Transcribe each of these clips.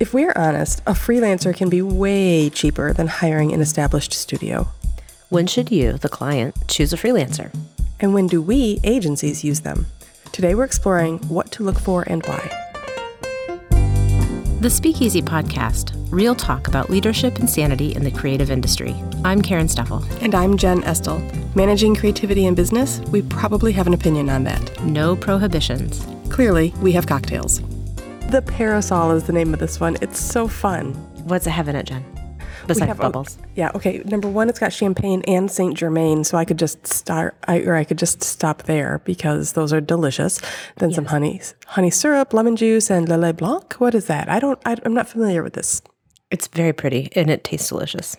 If we're honest, a freelancer can be way cheaper than hiring an established studio. When should you, the client, choose a freelancer? And when do we, agencies, use them? Today we're exploring what to look for and why. The Speakeasy Podcast, real talk about leadership and sanity in the creative industry. I'm Karen Steffel. And I'm Jen Estel. Managing creativity in business, we probably have an opinion on that. No prohibitions. Clearly, we have cocktails. The Parasol is the name of this one. It's so fun. What's it have in it, Jen? Besides have, bubbles. yeah. Okay. Number one, it's got champagne and Saint Germain, so I could just start, I, or I could just stop there because those are delicious. Then some honey, honey syrup, lemon juice, and Lillet Blanc. What is that? I don't. I, I'm not familiar with this. It's very pretty and it tastes delicious.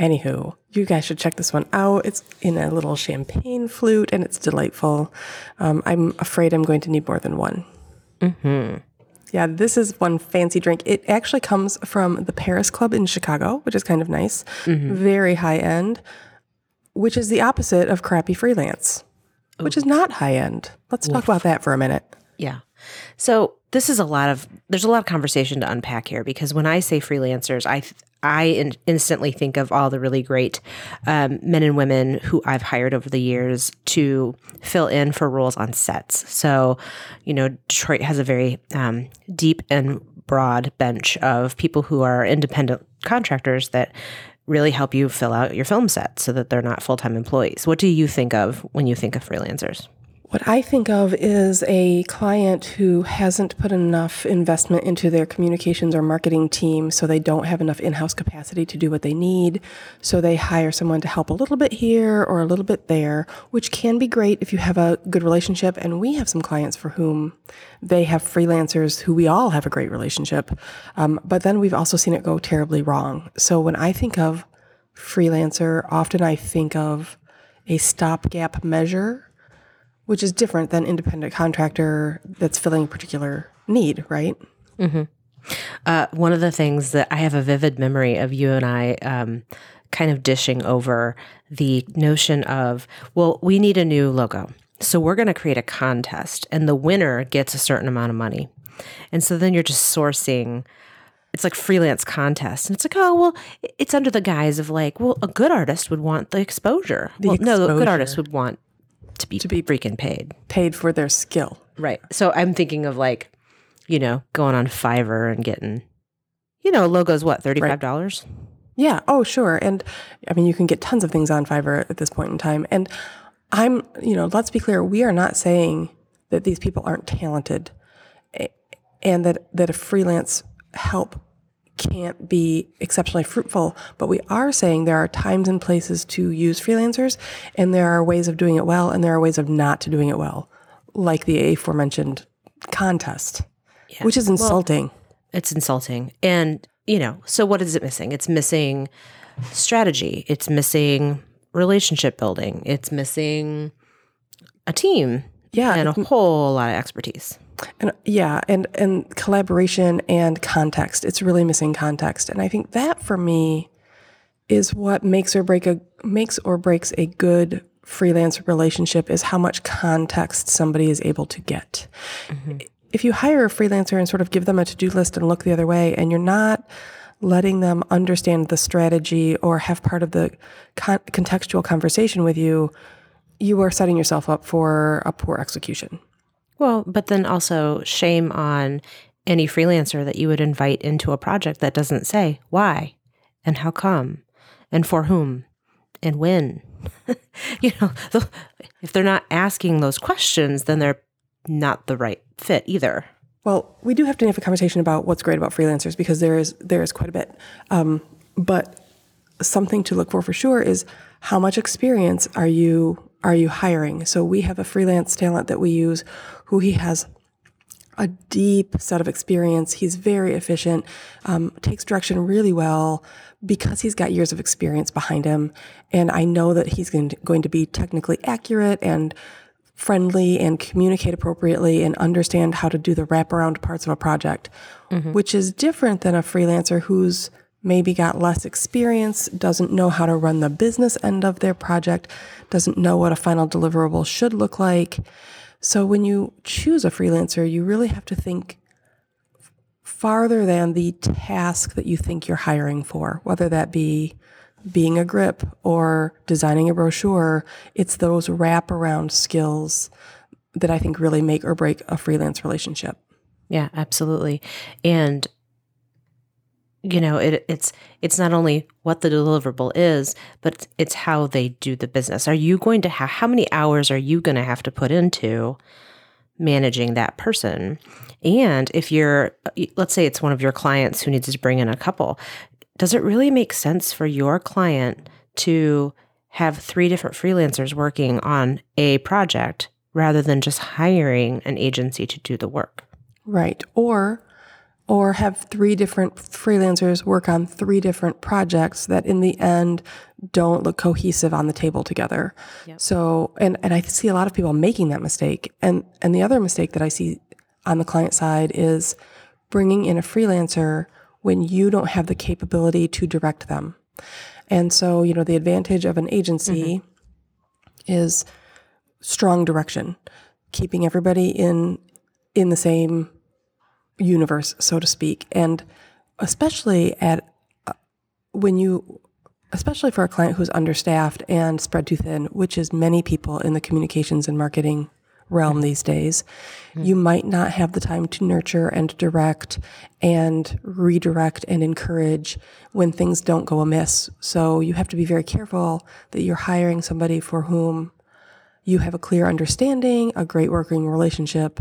Anywho, you guys should check this one out. It's in a little champagne flute and it's delightful. Um, I'm afraid I'm going to need more than one. Mm-hmm. Yeah, this is one fancy drink. It actually comes from the Paris Club in Chicago, which is kind of nice. Mm-hmm. Very high end, which is the opposite of crappy freelance, which is not high end. Let's talk about that for a minute. Yeah. So this is a lot of there's a lot of conversation to unpack here because when I say freelancers, I I in, instantly think of all the really great um, men and women who I've hired over the years to fill in for roles on sets. So, you know, Detroit has a very um, deep and broad bench of people who are independent contractors that really help you fill out your film set so that they're not full time employees. What do you think of when you think of freelancers? What I think of is a client who hasn't put enough investment into their communications or marketing team, so they don't have enough in house capacity to do what they need. So they hire someone to help a little bit here or a little bit there, which can be great if you have a good relationship. And we have some clients for whom they have freelancers who we all have a great relationship. Um, but then we've also seen it go terribly wrong. So when I think of freelancer, often I think of a stopgap measure which is different than independent contractor that's filling a particular need, right? Uh, one of the things that I have a vivid memory of you and I um, kind of dishing over the notion of, well, we need a new logo. So we're going to create a contest, and the winner gets a certain amount of money. And so then you're just sourcing. It's like freelance contest, and it's like, oh well, it's under the guise of like, well, a good artist would want the exposure. well, no, a good artist would want to be to be freaking paid. Paid for their skill. Right. So I'm thinking of like, you know, going on Fiverr and getting, you know, logos. What thirty five dollars? Yeah. Oh, sure. And I mean, you can get tons of things on Fiverr at this point in time. And I'm, you know, let's be clear, we are not saying that these people aren't talented eh, and that, that a freelance help can't be exceptionally fruitful. But we are saying there are times and places to use freelancers, and there are ways of doing it well, and there are ways of not doing it well, like the aforementioned contest, which is insulting. It's insulting. And, you know, so what is it missing? It's missing strategy. It's missing relationship building. It's missing a team. Yeah, And a whole lot of expertise. And yeah, and and collaboration and context. It's really missing context. And I think that for me is what makes or break a makes or breaks a good freelance relationship is how much context somebody is able to get. Mm-hmm. If you hire a freelancer and sort of give them a to-do list and look the other way and you're not letting them understand the strategy or have part of the con- contextual conversation with you, you are setting yourself up for a poor execution. Well, but then also shame on any freelancer that you would invite into a project that doesn't say why and how come and for whom and when. you know, if they're not asking those questions, then they're not the right fit either. Well, we do have to have a conversation about what's great about freelancers because there is there is quite a bit. Um, but something to look for for sure is how much experience are you are you hiring? So we have a freelance talent that we use who he has a deep set of experience. He's very efficient, um, takes direction really well because he's got years of experience behind him. And I know that he's going to, going to be technically accurate and friendly and communicate appropriately and understand how to do the wraparound parts of a project, which is different than a freelancer who's maybe got less experience, doesn't know how to run the business end of their project, doesn't know what a final deliverable should look like. So when you choose a freelancer, you really have to think farther than the task that you think you're hiring for, whether that be being a grip or designing a brochure. It's those wraparound skills that I think really make or break a freelance relationship. Yeah, absolutely. And you know, it, it's it's not only what the deliverable is, but it's how they do the business. Are you going to have how many hours are you going to have to put into managing that person? And if you're let's say it's one of your clients who needs to bring in a couple, does it really make sense for your client to have three different freelancers working on a project rather than just hiring an agency to do the work? Right. Or or have three different freelancers work on three different projects that in the end don't look cohesive on the table together. Yep. So, and, and I see a lot of people making that mistake. And, and the other mistake that I see on the client side is bringing in a freelancer when you don't have the capability to direct them. And so, you know, the advantage of an agency mm-hmm. is strong direction, keeping everybody in in the same universe, so to speak. And especially at uh, when you, especially for a client who's understaffed and spread too thin, which is many people in the communications and marketing realm mm-hmm. these days, mm-hmm. you might not have the time to nurture and direct and redirect and encourage when things don't go amiss. So you have to be very careful that you're hiring somebody for whom you have a clear understanding, a great working relationship,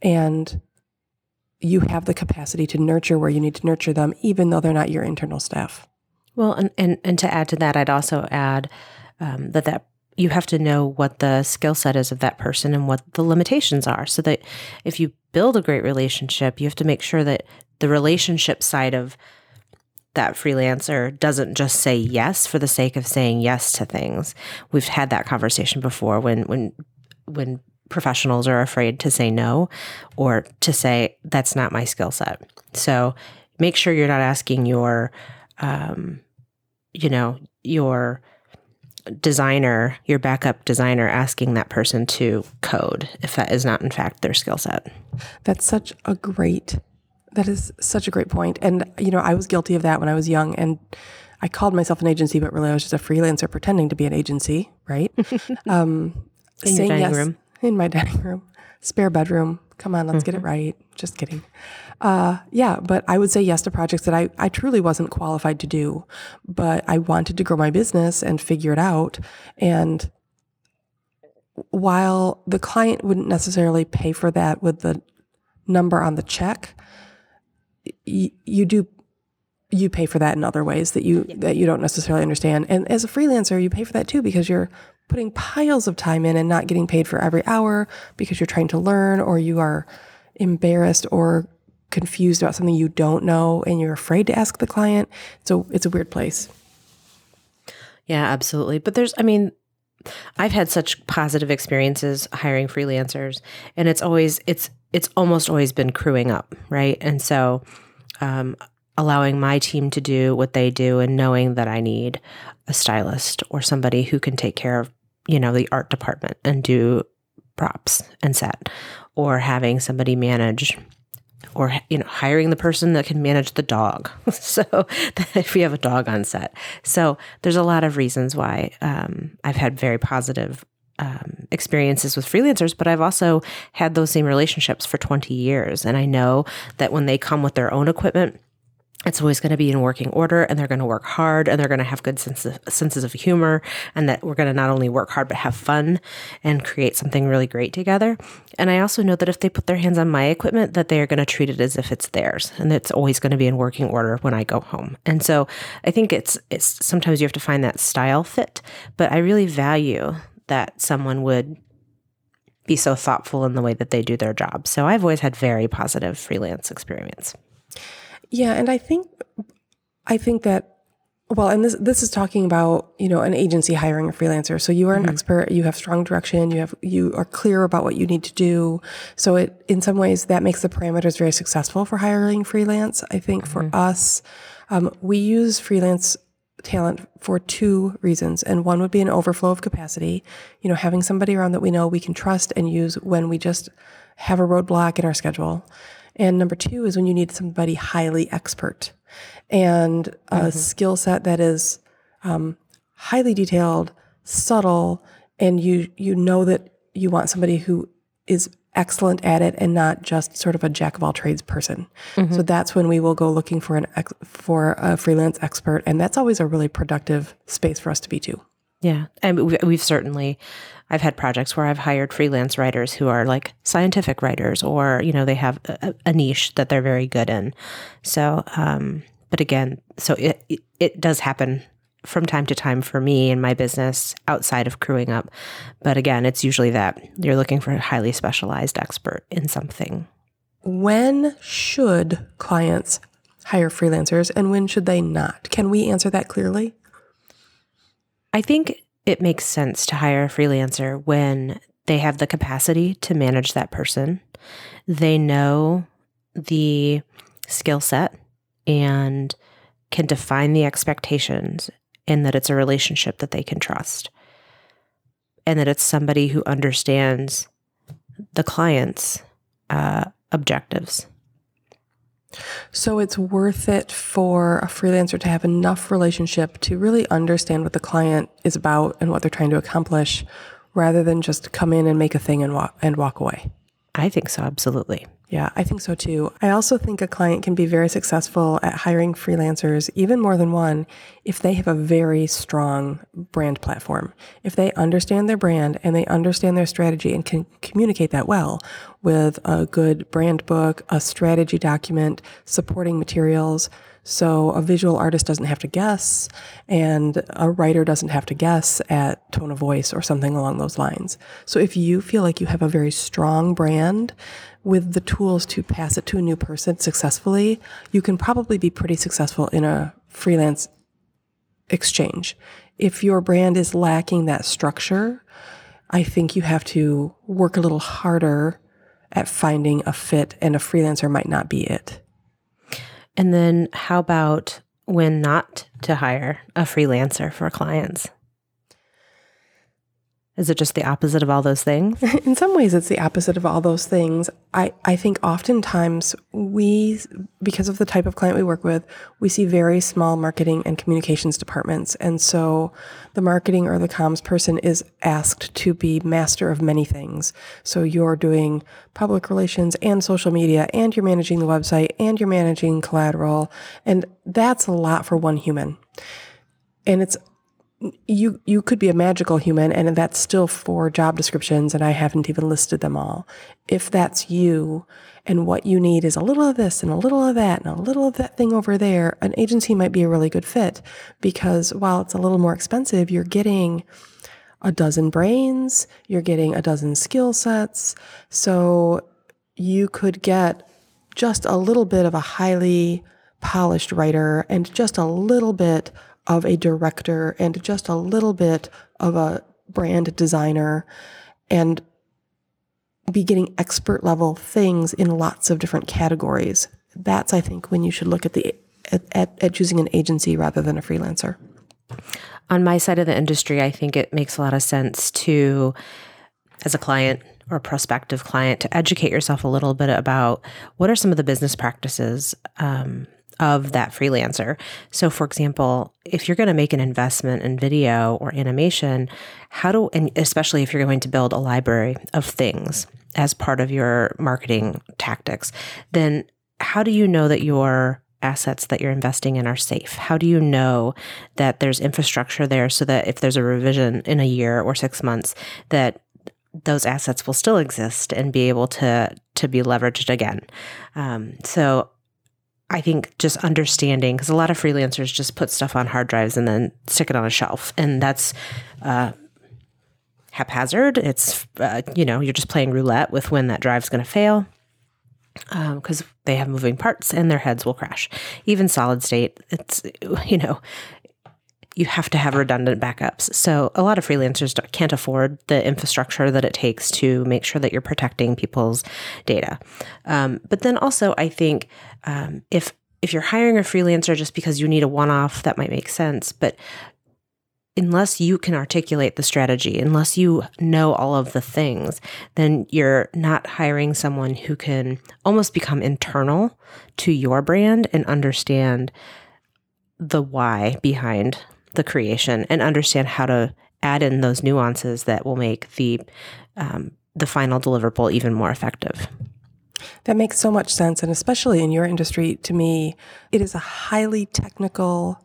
and you have the capacity to nurture where you need to nurture them, even though they're not your internal staff. Well, and and, and to add to that, I'd also add um, that that you have to know what the skill set is of that person and what the limitations are, so that if you build a great relationship, you have to make sure that the relationship side of that freelancer doesn't just say yes for the sake of saying yes to things. We've had that conversation before when when when professionals are afraid to say no or to say that's not my skill set. So make sure you're not asking your, um, you know, your designer, your backup designer, asking that person to code if that is not in fact their skill set. That's such a great. That is such a great point. And you know, I was guilty of that when I was young and. I called myself an agency, but really I was just a freelancer pretending to be an agency, right? Um, dining yes, room in my dining room, spare bedroom. Come on, let's mm-hmm. get it mm-hmm. right. Just kidding. Uh, yeah, but I would say yes to projects that I, I truly wasn't qualified to do, but I wanted to grow my business and figure it out. And while the client wouldn't necessarily pay for that with the number on the check, y- you do you pay for that in other ways that you yeah. that you don't necessarily understand. And as a freelancer, you pay for that too because you're putting piles of time in and not getting paid for every hour because you're trying to learn or you are embarrassed or confused about something you don't know and you're afraid to ask the client. So it's a weird place. Yeah, absolutely. But there's, I mean, I've had such positive experiences hiring freelancers, and it's always it's it's almost always been crewing up, right? And so, um, allowing my team to do what they do, and knowing that I need a stylist or somebody who can take care of you know, the art department and do props and set, or having somebody manage or you know hiring the person that can manage the dog. So if you have a dog on set. So there's a lot of reasons why um, i've had very positive um, experiences with freelancers but i've also had those same relationships for 20 years. And i know that when they come with their own equipment it's always going to be in working order and they're going to work hard and they're going to have good sense of, senses of humor and that we're going to not only work hard but have fun and create something really great together. And i also know that if they put their hands on my equipment that they are going to treat it as if it's theirs and it's always going to be in working order when i go home. And so i think it's it's sometimes you have to find that style fit but i really value that someone would be so thoughtful in the way that they do their job. So i've always had very positive freelance experience yeah, and I think I think that well, and this this is talking about you know an agency hiring a freelancer. So you are an mm-hmm. expert. You have strong direction. You have you are clear about what you need to do. So it in some ways that makes the parameters very successful for hiring freelance. I think mm-hmm. for us, um, we use freelance talent for two reasons, and one would be an overflow of capacity. You know, having somebody around that we know we can trust and use when we just have a roadblock in our schedule. And number two is when you need somebody highly expert and a skill set that is um, highly detailed, subtle, and you you know that you want somebody who is excellent at it and not just sort of a jack of all trades person. So that's when we will go looking for an ex- for a freelance expert, and that's always a really productive space for us to be too. Yeah. And we- we've certainly, I've had projects where I've hired freelance writers who are like scientific writers or, you know, they have a, a niche that they're very good in. So, um, but again, so it, it, it does happen from time to time for me in my business outside of crewing up. But again, it's usually that you're looking for a highly specialized expert in something. When should clients hire freelancers and when should they not? Can we answer that clearly? I think it makes sense to hire a freelancer when they have the capacity to manage that person. They know the skill set and can define the expectations, and that it's a relationship that they can trust. And that it's somebody who understands the client's uh, objectives. So it's worth it for a freelancer to have enough relationship to really understand what the client is about and what they're trying to accomplish rather than just come in and make a thing and walk and walk away. I think so, absolutely. Yeah, I think so too. I also think a client can be very successful at hiring freelancers, even more than one, if they have a very strong brand platform. If they understand their brand and they understand their strategy and can communicate that well with a good brand book, a strategy document, supporting materials. So a visual artist doesn't have to guess and a writer doesn't have to guess at tone of voice or something along those lines. So if you feel like you have a very strong brand with the tools to pass it to a new person successfully, you can probably be pretty successful in a freelance exchange. If your brand is lacking that structure, I think you have to work a little harder at finding a fit, and a freelancer might not be it. And then how about when not to hire a freelancer for clients? Is it just the opposite of all those things? In some ways, it's the opposite of all those things. I, I think oftentimes we, because of the type of client we work with, we see very small marketing and communications departments. And so the marketing or the comms person is asked to be master of many things. So you're doing public relations and social media, and you're managing the website, and you're managing collateral. And that's a lot for one human. And it's you you could be a magical human and that's still four job descriptions and I haven't even listed them all. If that's you and what you need is a little of this and a little of that and a little of that thing over there, an agency might be a really good fit because while it's a little more expensive, you're getting a dozen brains, you're getting a dozen skill sets. So you could get just a little bit of a highly polished writer and just a little bit of a director and just a little bit of a brand designer and be getting expert level things in lots of different categories. That's, I think, when you should look at the at, at, at choosing an agency rather than a freelancer. On my side of the industry, I think it makes a lot of sense to, as a client or a prospective client, to educate yourself a little bit about what are some of the business practices um, of that freelancer. So, for example, if you're going to make an investment in video or animation, how do, and especially if you're going to build a library of things as part of your marketing tactics, then how do you know that your assets that you're investing in are safe? How do you know that there's infrastructure there so that if there's a revision in a year or six months, that those assets will still exist and be able to to be leveraged again? Um, so I think just understanding because a lot of freelancers just put stuff on hard drives and then stick it on a shelf, and that's uh, haphazard. It's uh, you know you're just playing roulette with when that drive's going to fail because um, they have moving parts and their heads will crash. Even solid state, it's you know you have to have redundant backups. So a lot of freelancers can't afford the infrastructure that it takes to make sure that you're protecting people's data. Um, but then also, I think um, if if you're hiring a freelancer just because you need a one-off, that might make sense. But unless you can articulate the strategy, unless you know all of the things, then you're not hiring someone who can almost become internal to your brand and understand the why behind the creation and understand how to add in those nuances that will make the um, the final deliverable even more effective. That makes so much sense. And especially in your industry, to me, it is a highly technical,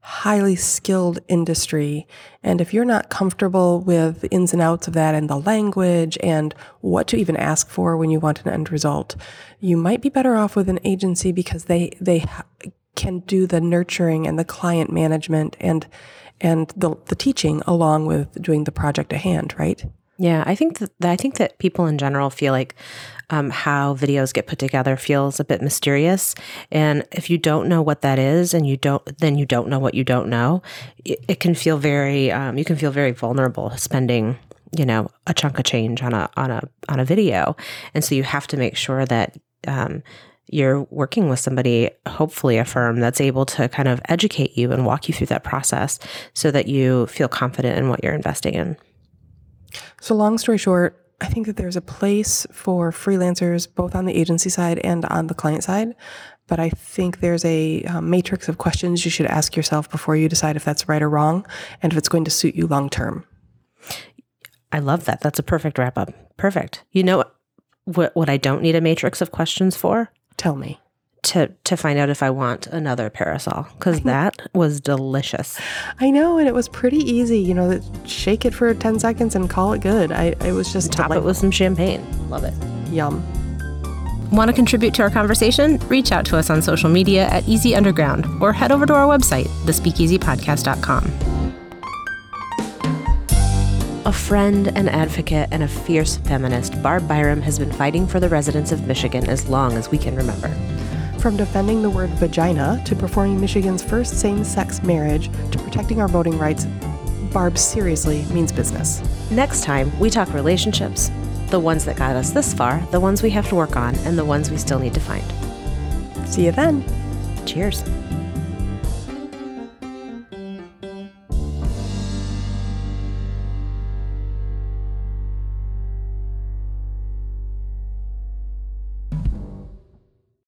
highly skilled industry. And if you're not comfortable with the ins and outs of that and the language and what to even ask for when you want an end result, you might be better off with an agency because they, they can do the nurturing and the client management and, and the, the teaching along with doing the project at hand, right? Yeah, I think that I think that people in general feel like um, how videos get put together feels a bit mysterious, and if you don't know what that is, and you don't, then you don't know what you don't know. It, it can feel very, um, you can feel very vulnerable spending, you know, a chunk of change on a on a on a video, and so you have to make sure that. Um, you're working with somebody, hopefully a firm that's able to kind of educate you and walk you through that process so that you feel confident in what you're investing in. So, long story short, I think that there's a place for freelancers both on the agency side and on the client side. But I think there's a um, matrix of questions you should ask yourself before you decide if that's right or wrong and if it's going to suit you long term. I love that. That's a perfect wrap up. Perfect. You know what, what I don't need a matrix of questions for? Tell me to to find out if I want another parasol because that was delicious. I know, and it was pretty easy. You know, shake it for ten seconds and call it good. I it was just top it with some champagne. Love it. Yum. Want to contribute to our conversation? Reach out to us on social media at Easy Underground or head over to our website, thespeakeasypodcast.com. A friend, an advocate, and a fierce feminist, Barb Byrum has been fighting for the residents of Michigan as long as we can remember. From defending the word vagina to performing Michigan's first same sex marriage to protecting our voting rights, Barb seriously means business. Next time, we talk relationships the ones that got us this far, the ones we have to work on, and the ones we still need to find. See you then. Cheers.